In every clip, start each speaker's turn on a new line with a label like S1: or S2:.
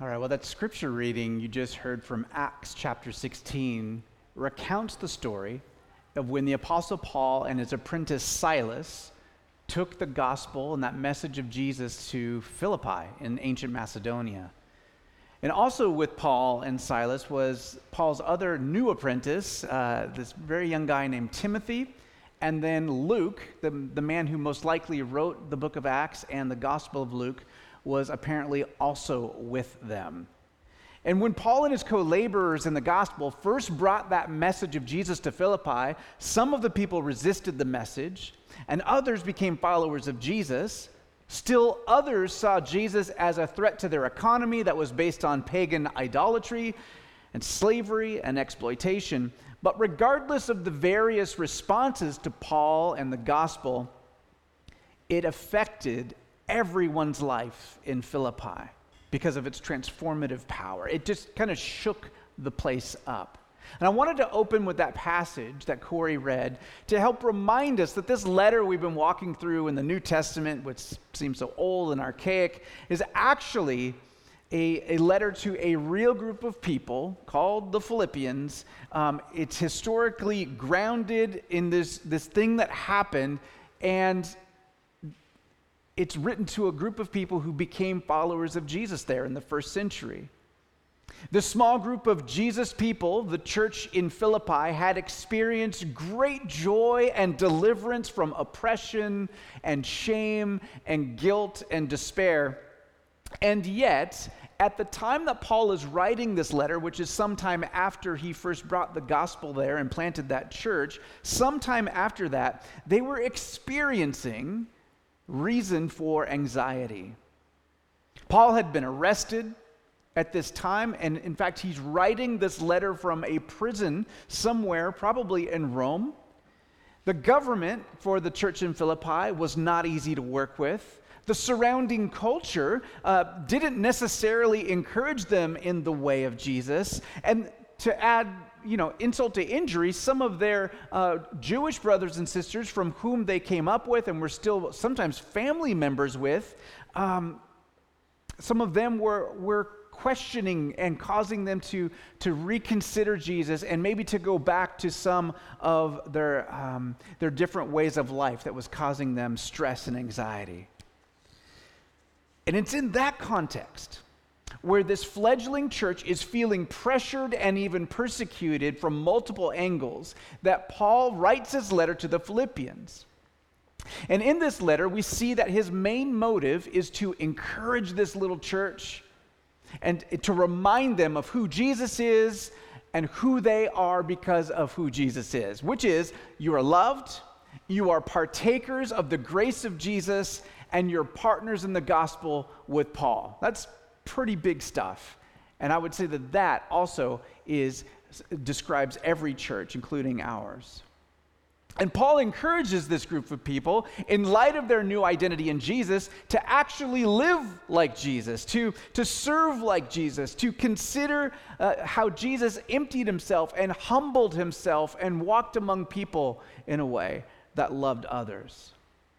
S1: All right, well, that scripture reading you just heard from Acts chapter 16 recounts the story of when the Apostle Paul and his apprentice Silas took the gospel and that message of Jesus to Philippi in ancient Macedonia. And also with Paul and Silas was Paul's other new apprentice, uh, this very young guy named Timothy, and then Luke, the, the man who most likely wrote the book of Acts and the Gospel of Luke, was apparently also with them. And when Paul and his co laborers in the gospel first brought that message of Jesus to Philippi, some of the people resisted the message, and others became followers of Jesus. Still, others saw Jesus as a threat to their economy that was based on pagan idolatry and slavery and exploitation. But regardless of the various responses to Paul and the gospel, it affected everyone's life in Philippi because of its transformative power. It just kind of shook the place up. And I wanted to open with that passage that Corey read to help remind us that this letter we've been walking through in the New Testament, which seems so old and archaic, is actually a, a letter to a real group of people called the Philippians. Um, it's historically grounded in this, this thing that happened, and it's written to a group of people who became followers of Jesus there in the first century. The small group of Jesus people, the church in Philippi, had experienced great joy and deliverance from oppression and shame and guilt and despair. And yet, at the time that Paul is writing this letter, which is sometime after he first brought the gospel there and planted that church, sometime after that, they were experiencing reason for anxiety. Paul had been arrested at this time, and in fact, he's writing this letter from a prison somewhere, probably in Rome. The government for the church in Philippi was not easy to work with. The surrounding culture uh, didn't necessarily encourage them in the way of Jesus. And to add you know, insult to injury, some of their uh, Jewish brothers and sisters from whom they came up with and were still sometimes family members with, um, some of them were, were questioning and causing them to, to reconsider Jesus and maybe to go back to some of their, um, their different ways of life that was causing them stress and anxiety. And it's in that context where this fledgling church is feeling pressured and even persecuted from multiple angles, that Paul writes his letter to the Philippians. And in this letter, we see that his main motive is to encourage this little church and to remind them of who Jesus is and who they are because of who Jesus is, which is you are loved, you are partakers of the grace of Jesus, and you're partners in the gospel with Paul. That's pretty big stuff. And I would say that that also is, describes every church, including ours. And Paul encourages this group of people, in light of their new identity in Jesus, to actually live like Jesus, to, to serve like Jesus, to consider uh, how Jesus emptied himself and humbled himself and walked among people in a way that loved others.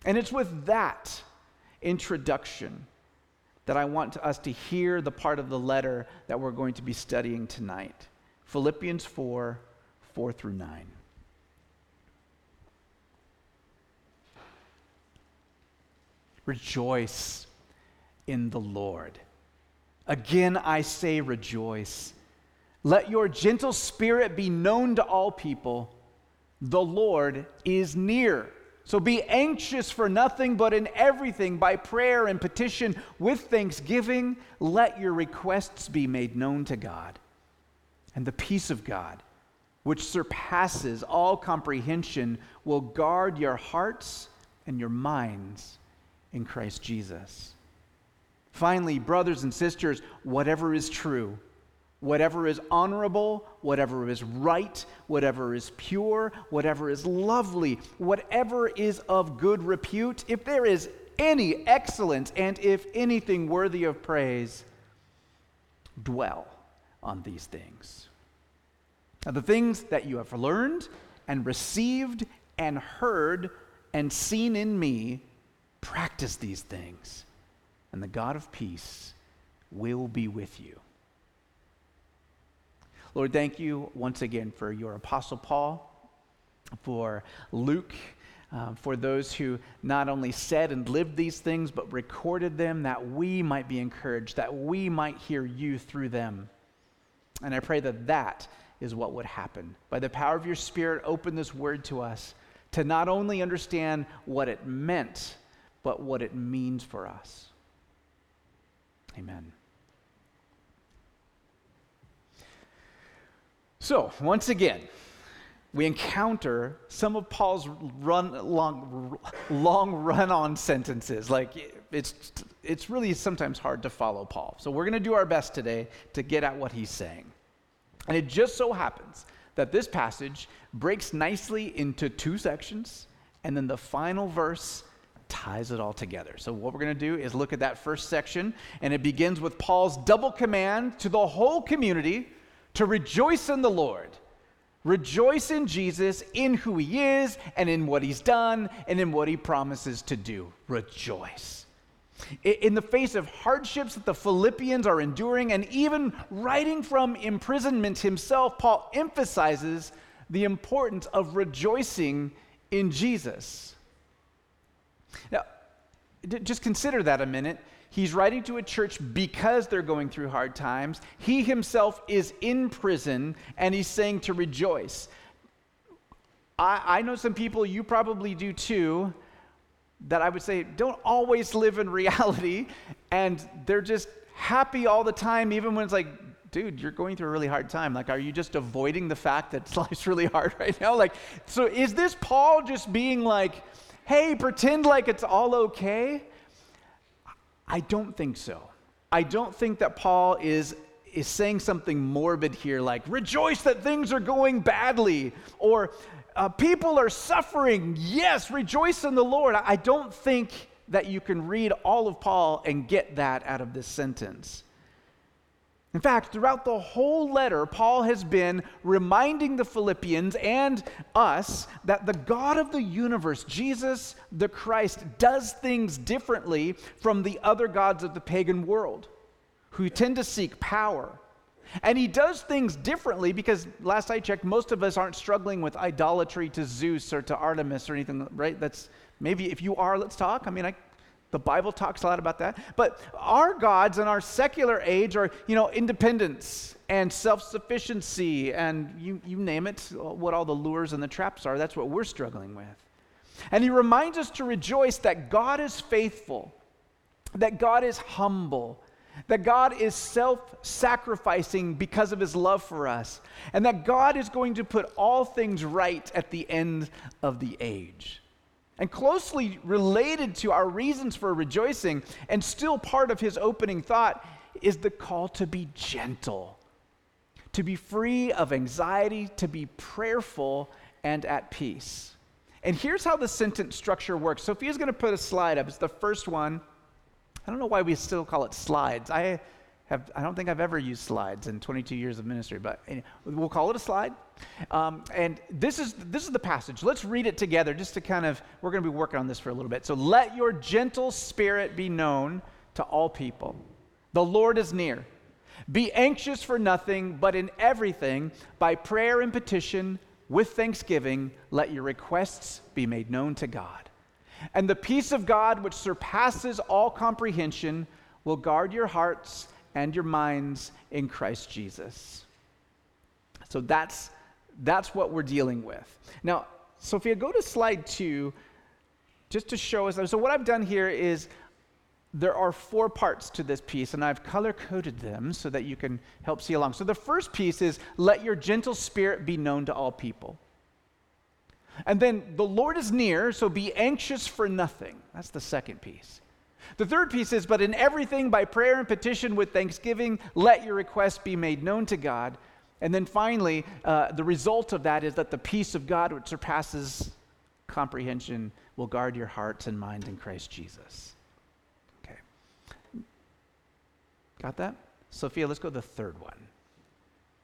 S1: And it's with that introduction that I want us to hear the part of the letter that we're going to be studying tonight Philippians 4 4 through 9. Rejoice in the Lord. Again, I say rejoice. Let your gentle spirit be known to all people. The Lord is near. So be anxious for nothing, but in everything, by prayer and petition, with thanksgiving, let your requests be made known to God. And the peace of God, which surpasses all comprehension, will guard your hearts and your minds in Christ Jesus. Finally, brothers and sisters, whatever is true, Whatever is honorable, whatever is right, whatever is pure, whatever is lovely, whatever is of good repute, if there is any excellence and if anything worthy of praise, dwell on these things. Now, the things that you have learned and received and heard and seen in me, practice these things, and the God of peace will be with you. Lord, thank you once again for your Apostle Paul, for Luke, um, for those who not only said and lived these things, but recorded them that we might be encouraged, that we might hear you through them. And I pray that that is what would happen. By the power of your Spirit, open this word to us to not only understand what it meant, but what it means for us. Amen. So, once again, we encounter some of Paul's run, long, long run on sentences. Like, it's, it's really sometimes hard to follow Paul. So, we're going to do our best today to get at what he's saying. And it just so happens that this passage breaks nicely into two sections, and then the final verse ties it all together. So, what we're going to do is look at that first section, and it begins with Paul's double command to the whole community to rejoice in the Lord. Rejoice in Jesus, in who he is, and in what he's done, and in what he promises to do. Rejoice. In the face of hardships that the Philippians are enduring, and even writing from imprisonment himself, Paul emphasizes the importance of rejoicing in Jesus. Now, just consider that a minute. He's writing to a church because they're going through hard times. He himself is in prison and he's saying to rejoice. I, I know some people, you probably do too, that I would say don't always live in reality and they're just happy all the time, even when it's like, dude, you're going through a really hard time. Like, are you just avoiding the fact that life's really hard right now? Like, so is this Paul just being like, hey, pretend like it's all okay? I don't think so. I don't think that Paul is, is saying something morbid here, like, rejoice that things are going badly, or uh, people are suffering. Yes, rejoice in the Lord. I don't think that you can read all of Paul and get that out of this sentence. In fact, throughout the whole letter, Paul has been reminding the Philippians and us that the God of the universe, Jesus the Christ, does things differently from the other gods of the pagan world who tend to seek power. And he does things differently because last I checked, most of us aren't struggling with idolatry to Zeus or to Artemis or anything, right? That's maybe if you are, let's talk. I mean, I the Bible talks a lot about that. But our gods in our secular age are, you know, independence and self sufficiency and you, you name it, what all the lures and the traps are. That's what we're struggling with. And he reminds us to rejoice that God is faithful, that God is humble, that God is self sacrificing because of his love for us, and that God is going to put all things right at the end of the age. And closely related to our reasons for rejoicing, and still part of his opening thought, is the call to be gentle, to be free of anxiety, to be prayerful and at peace. And here's how the sentence structure works. Sophia's going to put a slide up. It's the first one. I don't know why we still call it slides. I have, I don't think I've ever used slides in 22 years of ministry, but anyway, we'll call it a slide. Um, and this is, this is the passage. Let's read it together just to kind of, we're going to be working on this for a little bit. So, let your gentle spirit be known to all people. The Lord is near. Be anxious for nothing, but in everything, by prayer and petition, with thanksgiving, let your requests be made known to God. And the peace of God, which surpasses all comprehension, will guard your hearts and your minds in Christ Jesus. So that's, that's what we're dealing with. Now, Sophia, go to slide two just to show us. So, what I've done here is there are four parts to this piece, and I've color coded them so that you can help see along. So, the first piece is let your gentle spirit be known to all people. And then the Lord is near, so be anxious for nothing. That's the second piece. The third piece is, but in everything by prayer and petition with thanksgiving, let your requests be made known to God. And then finally, uh, the result of that is that the peace of God, which surpasses comprehension, will guard your hearts and minds in Christ Jesus. Okay. Got that? Sophia, let's go to the third one.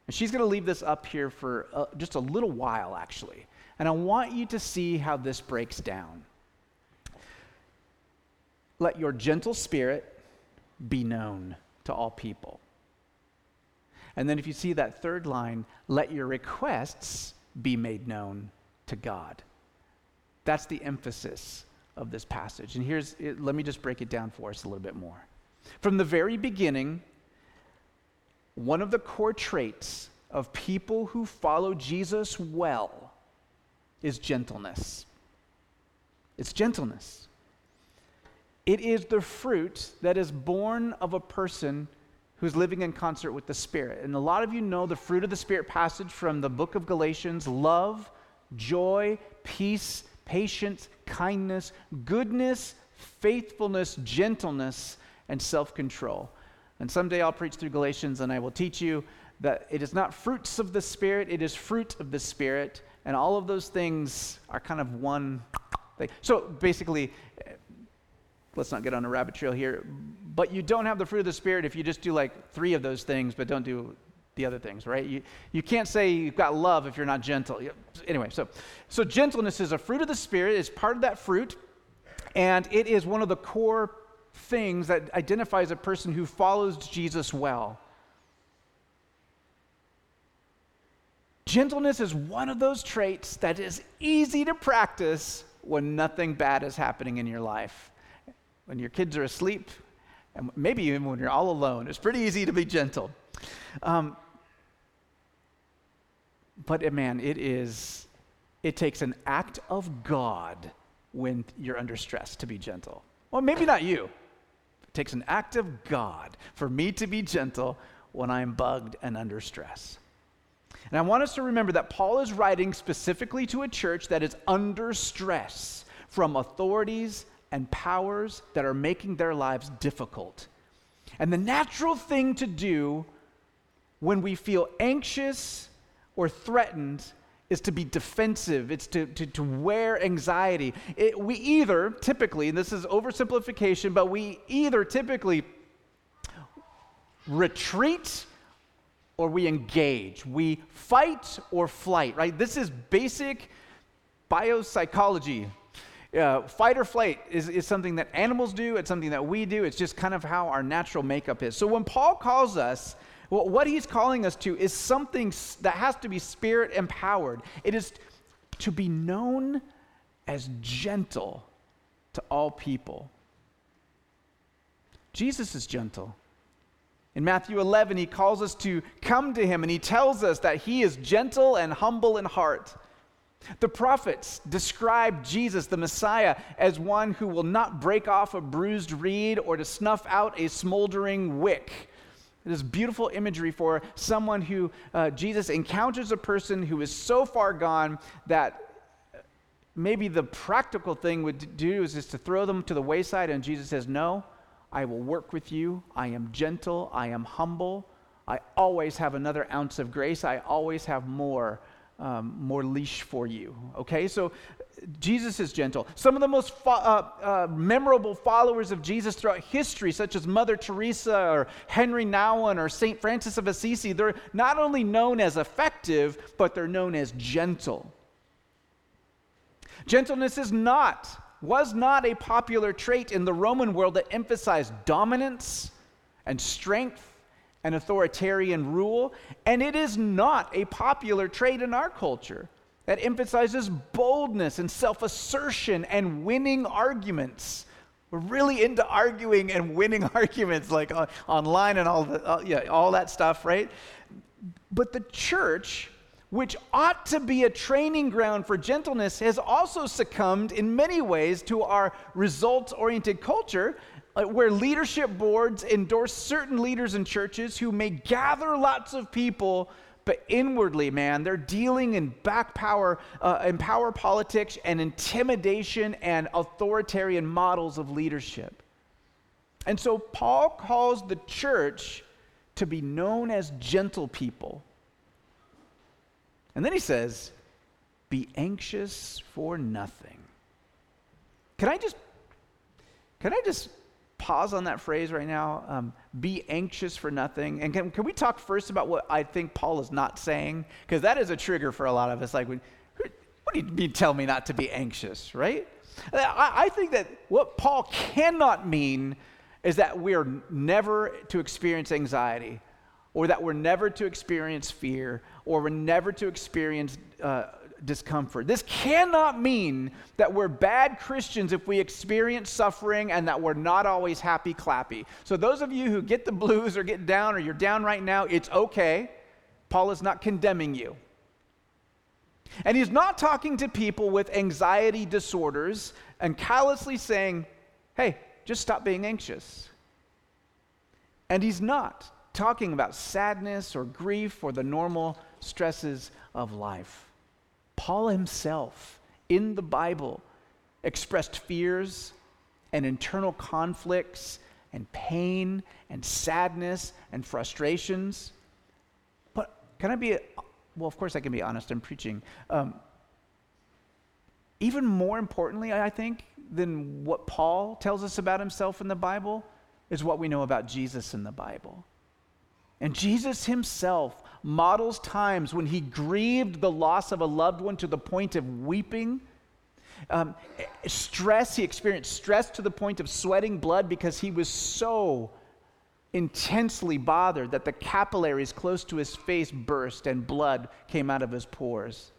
S1: And she's going to leave this up here for uh, just a little while, actually. And I want you to see how this breaks down. Let your gentle spirit be known to all people. And then if you see that third line, let your requests be made known to God. That's the emphasis of this passage. And here's, let me just break it down for us a little bit more. From the very beginning, one of the core traits of people who follow Jesus well is gentleness. It's gentleness. It is the fruit that is born of a person who's living in concert with the Spirit. And a lot of you know the fruit of the Spirit passage from the book of Galatians love, joy, peace, patience, kindness, goodness, faithfulness, gentleness, and self control. And someday I'll preach through Galatians and I will teach you that it is not fruits of the Spirit, it is fruit of the Spirit. And all of those things are kind of one thing. So basically, let's not get on a rabbit trail here, but you don't have the fruit of the Spirit if you just do like three of those things, but don't do the other things, right? You, you can't say you've got love if you're not gentle. Anyway, so, so gentleness is a fruit of the Spirit, it's part of that fruit, and it is one of the core things that identifies a person who follows Jesus well. Gentleness is one of those traits that is easy to practice when nothing bad is happening in your life when your kids are asleep, and maybe even when you're all alone. It's pretty easy to be gentle. Um, but uh, man, it is, it takes an act of God when you're under stress to be gentle. Well, maybe not you. It takes an act of God for me to be gentle when I'm bugged and under stress. And I want us to remember that Paul is writing specifically to a church that is under stress from authorities and powers that are making their lives difficult. And the natural thing to do when we feel anxious or threatened is to be defensive, it's to, to, to wear anxiety. It, we either, typically, and this is oversimplification, but we either typically retreat or we engage. We fight or flight, right? This is basic biopsychology uh, fight or flight is, is something that animals do, it's something that we do, it's just kind of how our natural makeup is. So when Paul calls us, well, what he's calling us to is something that has to be spirit empowered. It is to be known as gentle to all people. Jesus is gentle. In Matthew 11, he calls us to come to him and he tells us that he is gentle and humble in heart. The prophets describe Jesus, the Messiah, as one who will not break off a bruised reed or to snuff out a smoldering wick. It is beautiful imagery for someone who uh, Jesus encounters a person who is so far gone that maybe the practical thing would do is just to throw them to the wayside, and Jesus says, No, I will work with you. I am gentle. I am humble. I always have another ounce of grace. I always have more um, more leash for you. Okay, so Jesus is gentle. Some of the most fo- uh, uh, memorable followers of Jesus throughout history, such as Mother Teresa or Henri Nouwen or St. Francis of Assisi, they're not only known as effective, but they're known as gentle. Gentleness is not, was not a popular trait in the Roman world that emphasized dominance and strength and authoritarian rule, and it is not a popular trait in our culture that emphasizes boldness and self assertion and winning arguments. We're really into arguing and winning arguments, like uh, online and all, the, uh, yeah, all that stuff, right? But the church, which ought to be a training ground for gentleness, has also succumbed in many ways to our results oriented culture where leadership boards endorse certain leaders in churches who may gather lots of people, but inwardly, man, they're dealing in back power, uh, in power politics and intimidation and authoritarian models of leadership. And so Paul calls the church to be known as gentle people. And then he says, be anxious for nothing. Can I just can I just pause on that phrase right now? Um, be anxious for nothing. And can, can we talk first about what I think Paul is not saying? Because that is a trigger for a lot of us. Like, what do you mean tell me not to be anxious, right? I, I think that what Paul cannot mean is that we are never to experience anxiety, or that we're never to experience fear, or we're never to experience uh, discomfort. This cannot mean that we're bad Christians if we experience suffering and that we're not always happy clappy. So, those of you who get the blues or get down or you're down right now, it's okay. Paul is not condemning you. And he's not talking to people with anxiety disorders and callously saying, hey, just stop being anxious. And he's not talking about sadness or grief or the normal stresses of life. Paul himself in the Bible expressed fears and internal conflicts and pain and sadness and frustrations. But can I be, well, of course I can be honest, I'm preaching. Um, even more importantly, I think, than what Paul tells us about himself in the Bible is what we know about Jesus in the Bible. And Jesus himself models times when he grieved the loss of a loved one to the point of weeping. Um, stress, he experienced stress to the point of sweating blood because he was so intensely bothered that the capillaries close to his face burst and blood came out of his pores.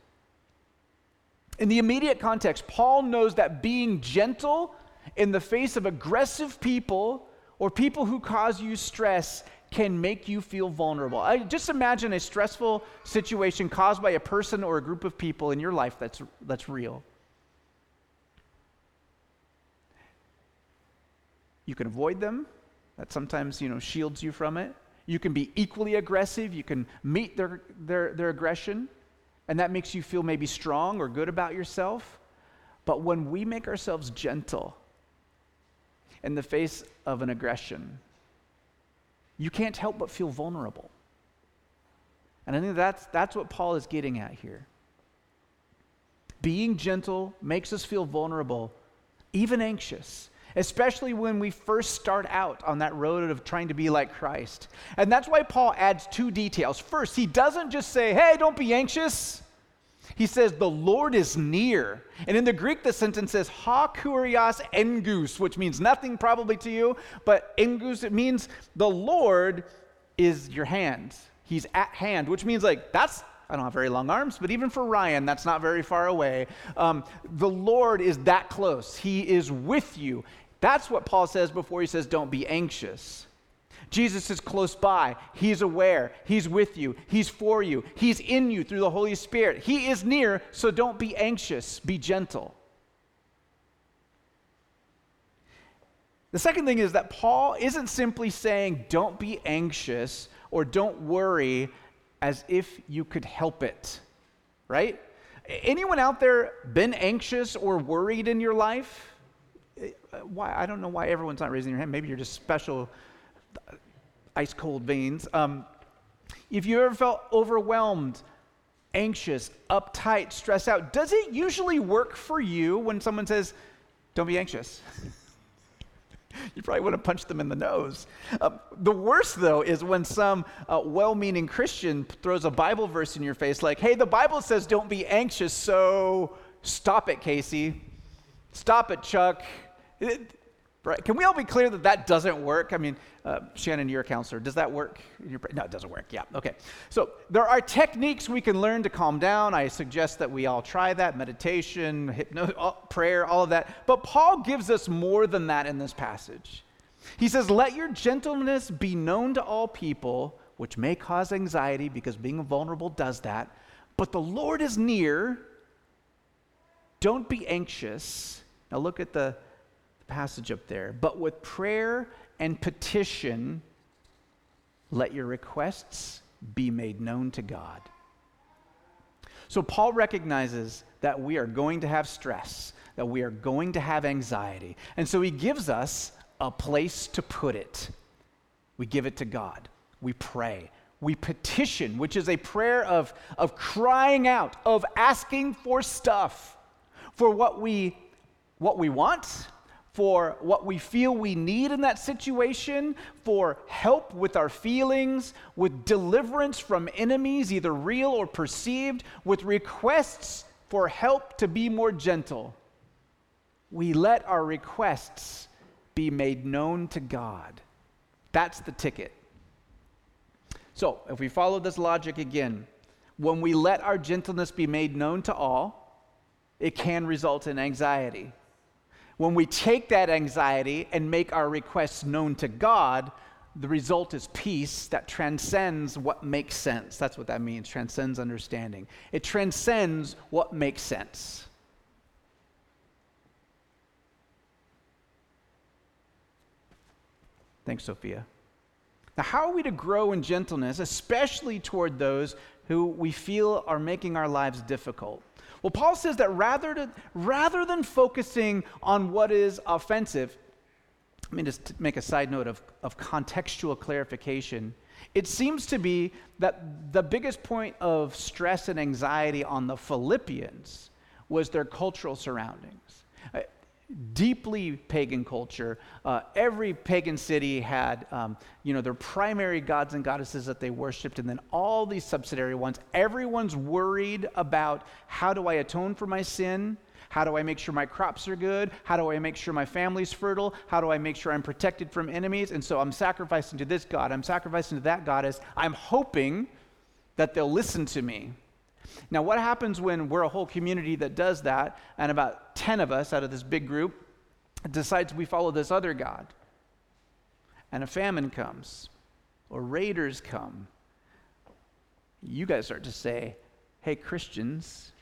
S1: In the immediate context, Paul knows that being gentle in the face of aggressive people or people who cause you stress can make you feel vulnerable. I, just imagine a stressful situation caused by a person or a group of people in your life that's, that's real. You can avoid them. That sometimes, you know, shields you from it. You can be equally aggressive. You can meet their, their, their aggression, and that makes you feel maybe strong or good about yourself. But when we make ourselves gentle in the face of an aggression, you can't help but feel vulnerable. And I think that's, that's what Paul is getting at here. Being gentle makes us feel vulnerable, even anxious, especially when we first start out on that road of trying to be like Christ. And that's why Paul adds two details. First, he doesn't just say, hey, don't be anxious. He says, the Lord is near. And in the Greek, the sentence says, ha kurios engus, which means nothing probably to you, but engus, it means the Lord is your hand. He's at hand, which means like, that's, I don't have very long arms, but even for Ryan, that's not very far away. Um, the Lord is that close. He is with you. That's what Paul says before he says, don't be anxious. Jesus is close by. He's aware. He's with you. He's for you. He's in you through the Holy Spirit. He is near, so don't be anxious. Be gentle. The second thing is that Paul isn't simply saying, don't be anxious or don't worry as if you could help it, right? Anyone out there been anxious or worried in your life? Why? I don't know why everyone's not raising their hand. Maybe you're just special ice cold veins. Um, if you ever felt overwhelmed, anxious, uptight, stressed out, does it usually work for you when someone says, don't be anxious? you probably want to punch them in the nose. Uh, the worst, though, is when some uh, well meaning Christian throws a Bible verse in your face, like, hey, the Bible says don't be anxious, so stop it, Casey. Stop it, Chuck. Right? Can we all be clear that that doesn't work? I mean, uh, Shannon, you're a counselor. Does that work? no, it doesn't work. Yeah, okay. So there are techniques we can learn to calm down. I suggest that we all try that meditation, hypno, prayer, all of that. But Paul gives us more than that in this passage. He says, Let your gentleness be known to all people, which may cause anxiety because being vulnerable does that. But the Lord is near. Don't be anxious. Now look at the passage up there. But with prayer and petition, let your requests be made known to God. So, Paul recognizes that we are going to have stress, that we are going to have anxiety. And so, he gives us a place to put it. We give it to God, we pray. We petition, which is a prayer of, of crying out, of asking for stuff, for what we, what we want, for what we feel we need in that situation, for help with our feelings, with deliverance from enemies, either real or perceived, with requests for help to be more gentle. We let our requests be made known to God. That's the ticket. So, if we follow this logic again, when we let our gentleness be made known to all, it can result in anxiety. When we take that anxiety and make our requests known to God, the result is peace that transcends what makes sense. That's what that means, transcends understanding. It transcends what makes sense. Thanks, Sophia. Now, how are we to grow in gentleness, especially toward those who we feel are making our lives difficult? Well, Paul says that rather, to, rather than focusing on what is offensive, let me just make a side note of, of contextual clarification. It seems to be that the biggest point of stress and anxiety on the Philippians was their cultural surroundings deeply pagan culture. Uh, every pagan city had, um, you know, their primary gods and goddesses that they worshipped, and then all these subsidiary ones. Everyone's worried about how do I atone for my sin? How do I make sure my crops are good? How do I make sure my family's fertile? How do I make sure I'm protected from enemies? And so I'm sacrificing to this God. I'm sacrificing to that goddess. I'm hoping that they'll listen to me. Now, what happens when we're a whole community that does that, and about 10 of us out of this big group decides we follow this other God? And a famine comes, or raiders come. You guys start to say, hey, Christians,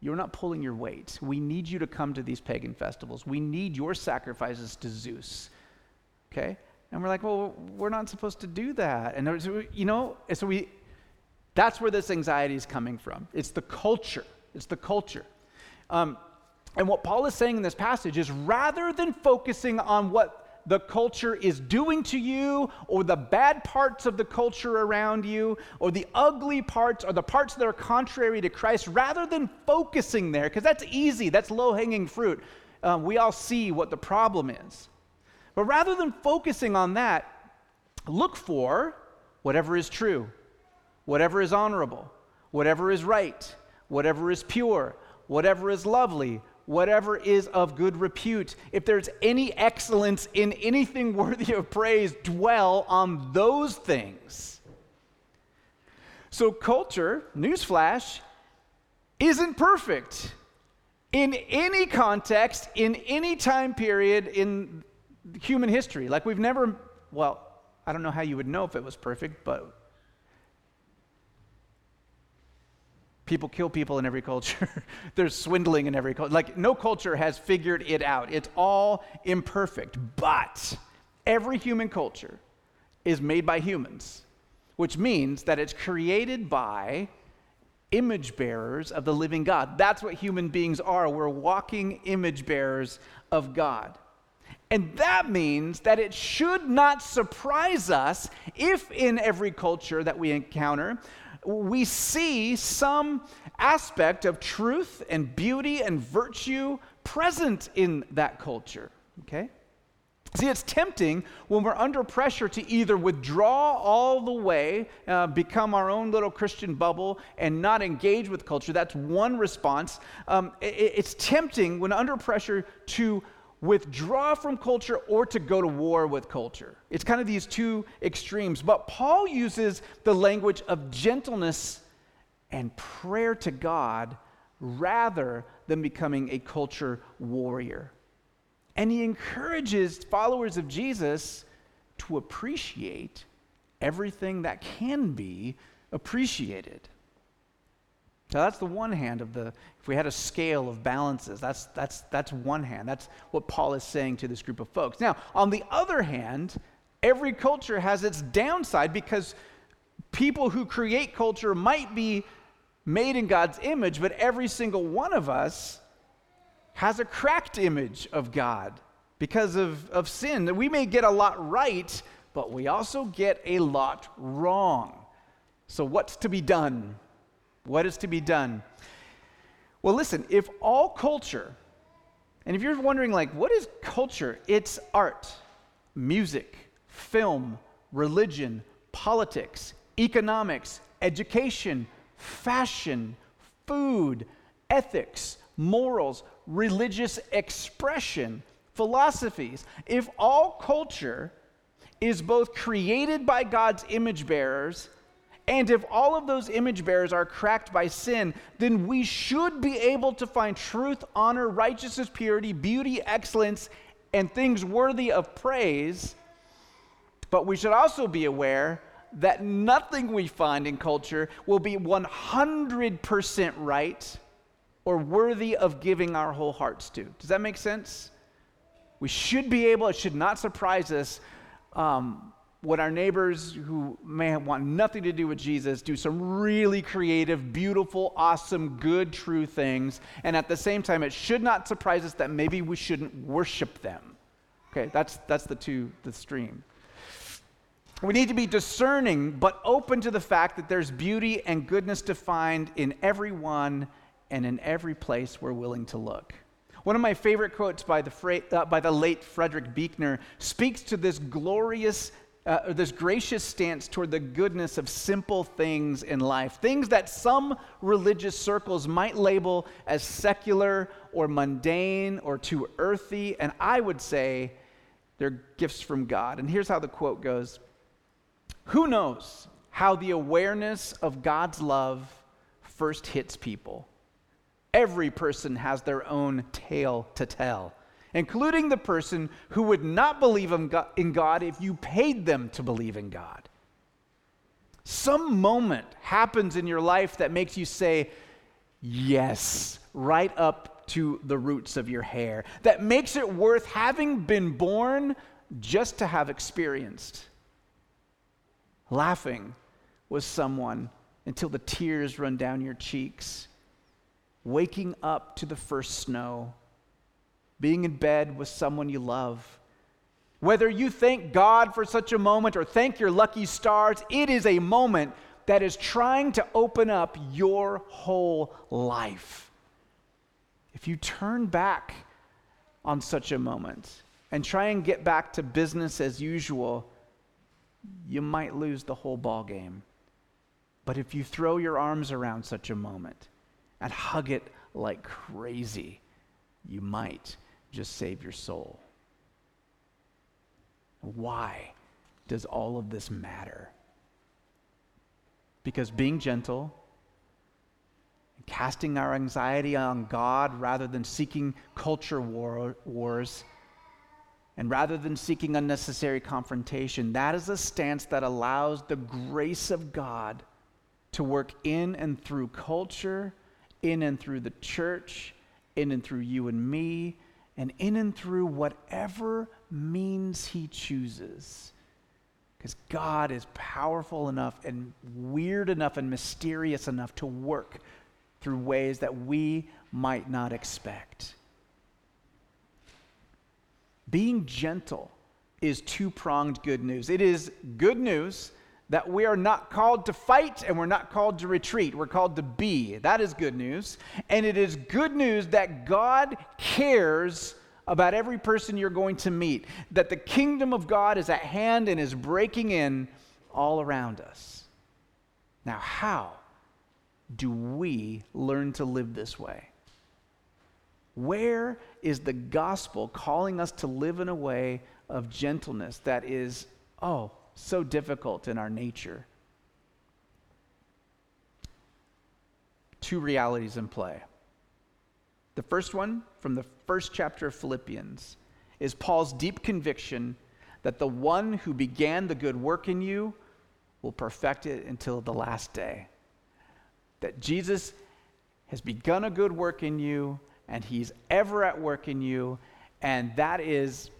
S1: you're not pulling your weight. We need you to come to these pagan festivals. We need your sacrifices to Zeus. Okay? And we're like, well, we're not supposed to do that. And, you know, so we that's where this anxiety is coming from. It's the culture. It's the culture. Um, and what Paul is saying in this passage is rather than focusing on what the culture is doing to you, or the bad parts of the culture around you, or the ugly parts, or the parts that are contrary to Christ, rather than focusing there, because that's easy, that's low hanging fruit. Um, we all see what the problem is. But rather than focusing on that, look for whatever is true whatever is honorable, whatever is right, whatever is pure, whatever is lovely, whatever is of good repute. If there's any excellence in anything worthy of praise, dwell on those things. So, culture, newsflash, isn't perfect. In any context, in any time period in human history. Like, we've never, well, I don't know how you would know if it was perfect, but People kill people in every culture. There's swindling in every culture. Like, no culture has figured it out. It's all imperfect. But every human culture is made by humans, which means that it's created by image bearers of the living God. That's what human beings are. We're walking image bearers of God. And that means that it should not surprise us if in every culture that we encounter, we see some aspect of truth and beauty and virtue present in that culture. Okay? See, it's tempting when we're under pressure to either withdraw all the way, uh, become our own little Christian bubble, and not engage with culture. That's one response. Um, it, it's tempting when under pressure to withdraw from culture or to go to war with culture. It's kind of these two extremes. But Paul uses the language of gentleness and prayer to God rather than becoming a culture warrior. And he encourages followers of Jesus to appreciate everything that can be appreciated. So that's the one hand of the, if we had a scale of balances, that's, that's, that's one hand. That's what Paul is saying to this group of folks. Now, on the other hand, every culture has its downside because people who create culture might be made in God's image, but every single one of us has a cracked image of God because of, of sin. We may get a lot right, but we also get a lot wrong. So, what's to be done? What is to be done? Well, listen, if all culture, and if you're wondering, like, what is culture? It's art, music, film, religion, politics, economics, education, fashion, food, ethics, morals, religious expression, philosophies. If all culture is both created by God's image bearers and if all of those image bearers are cracked by sin, then we should be able to find truth, honor, righteousness, purity, beauty, excellence, and things worthy of praise. But we should also be aware that nothing we find in culture will be 100% right or worthy of giving our whole hearts to. Does that make sense? We should be able, it should not surprise us um, when our neighbors who may want nothing to do with Jesus do some really creative, beautiful, awesome, good, true things. And at the same time, it should not surprise us that maybe we shouldn't worship them. Okay, that's, that's the two, the stream. We need to be discerning, but open to the fact that there's beauty and goodness to find in everyone and in every place we're willing to look. One of my favorite quotes by the, uh, by the late Frederick Buechner speaks to this glorious, uh, this gracious stance toward the goodness of simple things in life. Things that some religious circles might label as secular or mundane or too earthy, and I would say they're gifts from God. And here's how the quote goes Who knows how the awareness of God's love first hits people? Every person has their own tale to tell, including the person who would not believe in God if you paid them to believe in God. Some moment happens in your life that makes you say, Yes, right up to the roots of your hair, that makes it worth having been born just to have experienced. Laughing with someone until the tears run down your cheeks waking up to the first snow, being in bed with someone you love. Whether you thank God for such a moment or thank your lucky stars, it is a moment that is trying to open up your whole life. If you turn back on such a moment and try and get back to business as usual, you might lose the whole ball game. But if you throw your arms around such a moment, and hug it like crazy, you might just save your soul. Why does all of this matter? Because being gentle, casting our anxiety on God rather than seeking culture war, wars, and rather than seeking unnecessary confrontation, that is a stance that allows the grace of God to work in and through culture in and through the church, in and through you and me, and in and through whatever means He chooses. Because God is powerful enough and weird enough and mysterious enough to work through ways that we might not expect. Being gentle is two pronged good news. It is good news that we are not called to fight and we're not called to retreat. We're called to be. That is good news. And it is good news that God cares about every person you're going to meet, that the kingdom of God is at hand and is breaking in all around us. Now, how do we learn to live this way? Where is the gospel calling us to live in a way of gentleness that is, oh, so difficult in our nature. Two realities in play. The first one, from the first chapter of Philippians, is Paul's deep conviction that the one who began the good work in you will perfect it until the last day. That Jesus has begun a good work in you, and he's ever at work in you, and that is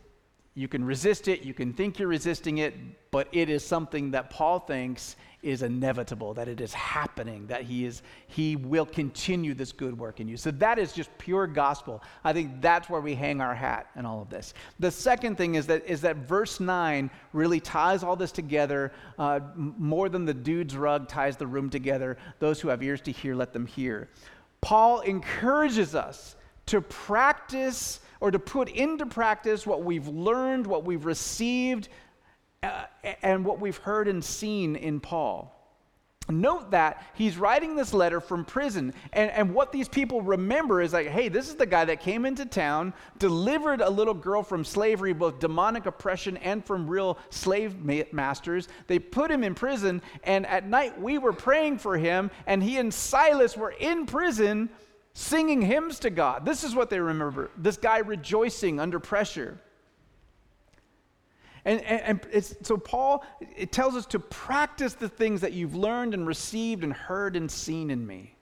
S1: you can resist it, you can think you're resisting it, but it is something that Paul thinks is inevitable, that it is happening, that he is he will continue this good work in you. So that is just pure gospel. I think that's where we hang our hat in all of this. The second thing is that is that verse 9 really ties all this together uh, more than the dude's rug ties the room together. Those who have ears to hear, let them hear. Paul encourages us to practice or to put into practice what we've learned, what we've received, and what we've heard and seen in Paul. Note that he's writing this letter from prison. And, and what these people remember is like, hey, this is the guy that came into town, delivered a little girl from slavery, both demonic oppression and from real slave masters. They put him in prison, and at night we were praying for him, and he and Silas were in prison singing hymns to God. This is what they remember this guy rejoicing under pressure. And, and, and so, Paul, it tells us to practice the things that you've learned and received and heard and seen in me.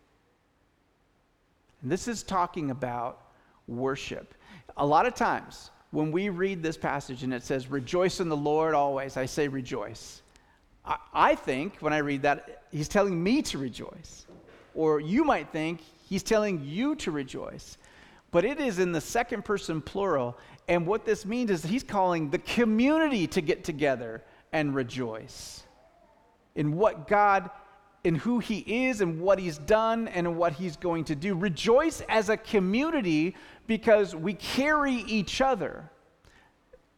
S1: And this is talking about worship. A lot of times, when we read this passage and it says, Rejoice in the Lord always, I say rejoice. I, I think when I read that, he's telling me to rejoice. Or you might think he's telling you to rejoice. But it is in the second person plural, and what this means is he's calling the community to get together and rejoice in what God, in who he is and what he's done and what he's going to do. Rejoice as a community because we carry each other.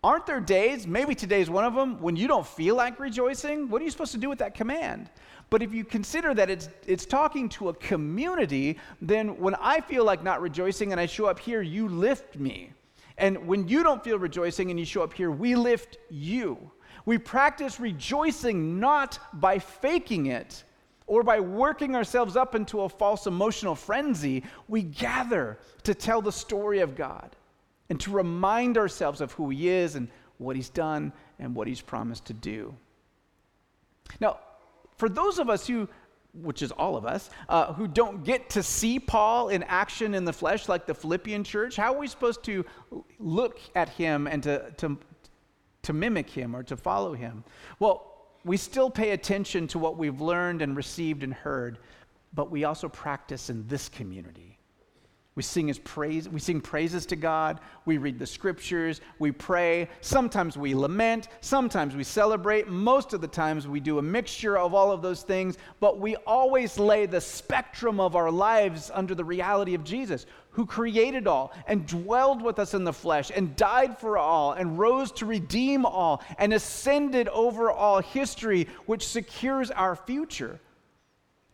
S1: Aren't there days, maybe today's one of them, when you don't feel like rejoicing? What are you supposed to do with that command? But if you consider that it's, it's talking to a community, then when I feel like not rejoicing and I show up here, you lift me. And when you don't feel rejoicing and you show up here, we lift you. We practice rejoicing not by faking it or by working ourselves up into a false emotional frenzy. We gather to tell the story of God and to remind ourselves of who He is and what He's done and what He's promised to do. Now, for those of us who which is all of us, uh, who don't get to see Paul in action in the flesh like the Philippian church, how are we supposed to look at him and to, to, to mimic him or to follow him? Well, we still pay attention to what we've learned and received and heard, but we also practice in this community. We sing his praise, we sing praises to God, we read the scriptures, we pray, sometimes we lament, sometimes we celebrate, most of the times we do a mixture of all of those things, but we always lay the spectrum of our lives under the reality of Jesus, who created all and dwelled with us in the flesh and died for all and rose to redeem all and ascended over all history, which secures our future.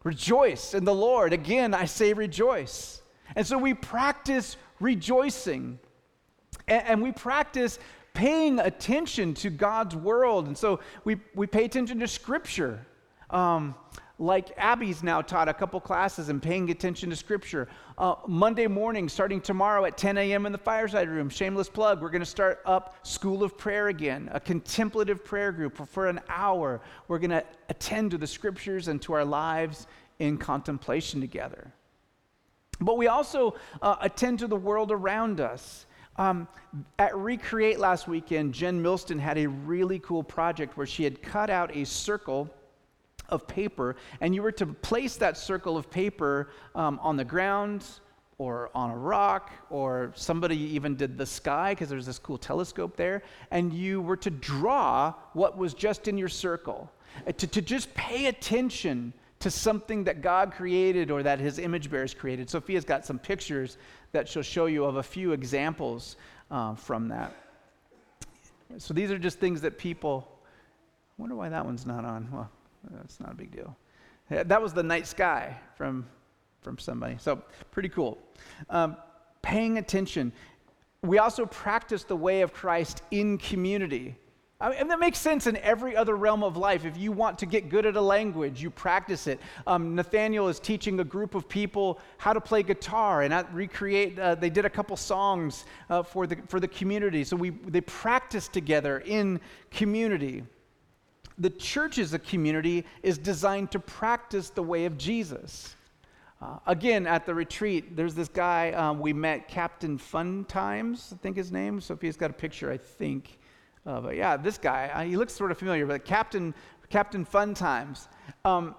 S1: Rejoice in the Lord. Again, I say rejoice. And so we practice rejoicing and, and, we practice paying attention to God's world. And so we, we pay attention to Scripture. Um, like Abby's now taught a couple classes and paying attention to Scripture. Uh, Monday morning, starting tomorrow at 10 a.m. in the fireside room, shameless plug, we're going to start up School of Prayer again, a contemplative prayer group for an hour. We're going to attend to the Scriptures and to our lives in contemplation together. But we also uh, attend to the world around us. Um, at Recreate last weekend, Jen Milston had a really cool project where she had cut out a circle of paper, and you were to place that circle of paper um, on the ground or on a rock, or somebody even did the sky because there's this cool telescope there, and you were to draw what was just in your circle, uh, to, to just pay attention to something that God created or that his image bearers created. Sophia's got some pictures that she'll show you of a few examples uh, from that. So these are just things that people, I wonder why that one's not on. Well, that's not a big deal. That was the night sky from, from somebody. So pretty cool. Um, paying attention. We also practice the way of Christ in community. I mean, that makes sense in every other realm of life. If you want to get good at a language, you practice it. Um, Nathaniel is teaching a group of people how to play guitar and recreate. Uh, they did a couple songs uh, for, the, for the community. So we, they practice together in community. The church as a community is designed to practice the way of Jesus. Uh, again, at the retreat, there's this guy um, we met, Captain Fun Times, I think his name. Sophia's got a picture, I think. Uh, but yeah, this guy, uh, he looks sort of familiar, but Captain, Captain Fun Times. Um,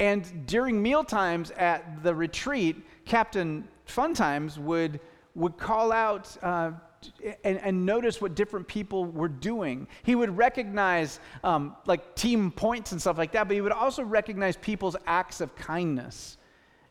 S1: and during meal times at the retreat, Captain Fun Times would, would call out uh, and, and, notice what different people were doing. He would recognize um, like team points and stuff like that, but he would also recognize people's acts of kindness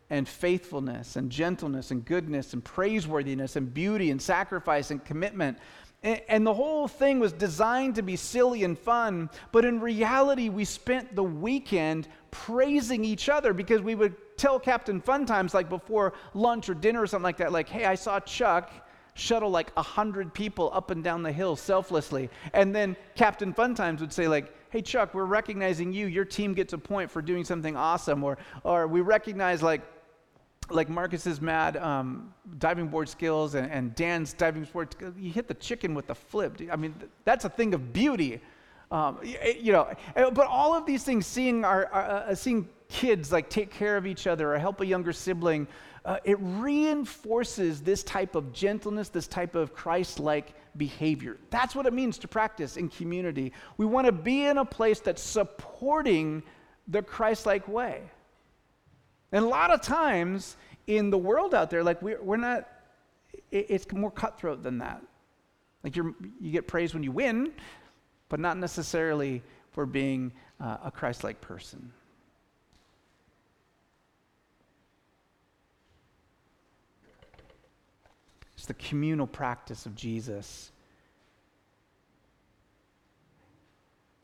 S1: and faithfulness and gentleness and goodness and praiseworthiness and beauty and sacrifice and commitment And the whole thing was designed to be silly and fun, but in reality, we spent the weekend praising each other because we would tell Captain Fun Times, like before lunch or dinner or something like that, like, hey, I saw Chuck shuttle like a hundred people up and down the hill selflessly. And then Captain Fun Times would say, like, hey Chuck, we're recognizing you. Your team gets a point for doing something awesome. Or or we recognize like like Marcus's mad um, diving board skills and, and, Dan's diving board. You hit the chicken with the flip. I mean, that's a thing of beauty. Um, you know, eh, but all of these things, seeing our, our uh, seeing kids like take care of each other or help a younger sibling, uh, it reinforces this type of gentleness, this type of Christ-like behavior. That's what it means to practice in community. We want to be in a place that's supporting the Christ-like way. And a lot of times in the world out there, like we're, we're not, it, it's more cutthroat than that. Like you you get praise when you win, but not necessarily for being uh, a Christ like person. It's the communal practice of Jesus.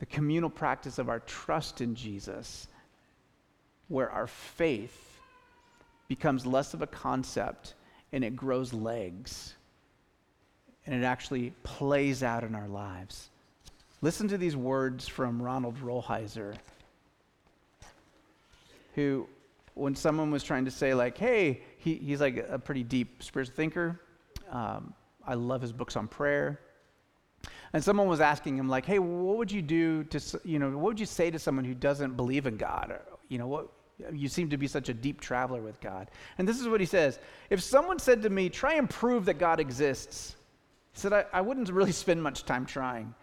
S1: The communal practice of our trust in Jesus where our faith becomes less of a concept and it grows legs and it actually plays out in our lives. Listen to these words from Ronald Rolheiser, who, when someone was trying to say, like, hey, he, he's like a pretty deep spiritual thinker. Um, I love his books on prayer. And someone was asking him, like, hey, what would you do to, you know, what would you say to someone who doesn't believe in God? Or, you know, what, you seem to be such a deep traveler with God. And this is what he says If someone said to me, try and prove that God exists, he said, I, I wouldn't really spend much time trying.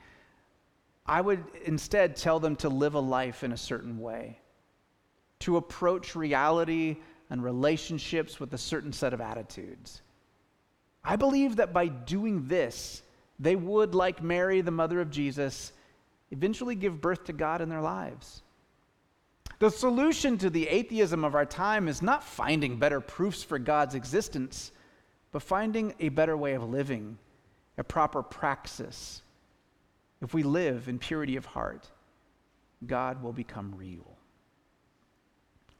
S1: I would instead tell them to live a life in a certain way, to approach reality and relationships with a certain set of attitudes. I believe that by doing this, they would, like Mary, the mother of Jesus, eventually give birth to God in their lives. The solution to the atheism of our time is not finding better proofs for God's existence, but finding a better way of living, a proper praxis. If we live in purity of heart, God will become real.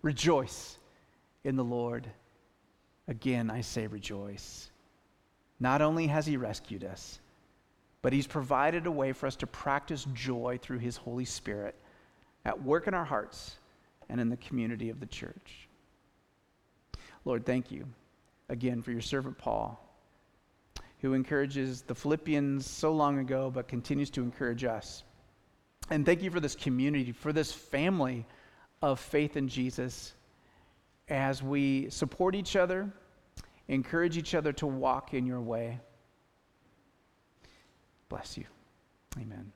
S1: Rejoice in the Lord. Again, I say rejoice. Not only has He rescued us, but He's provided a way for us to practice joy through His Holy Spirit at work in our hearts and in the community of the church. Lord, thank you again for your servant Paul, who encourages the Philippians so long ago, but continues to encourage us. And thank you for this community, for this family of faith in Jesus as we support each other, encourage each other to walk in your way. Bless you. Amen.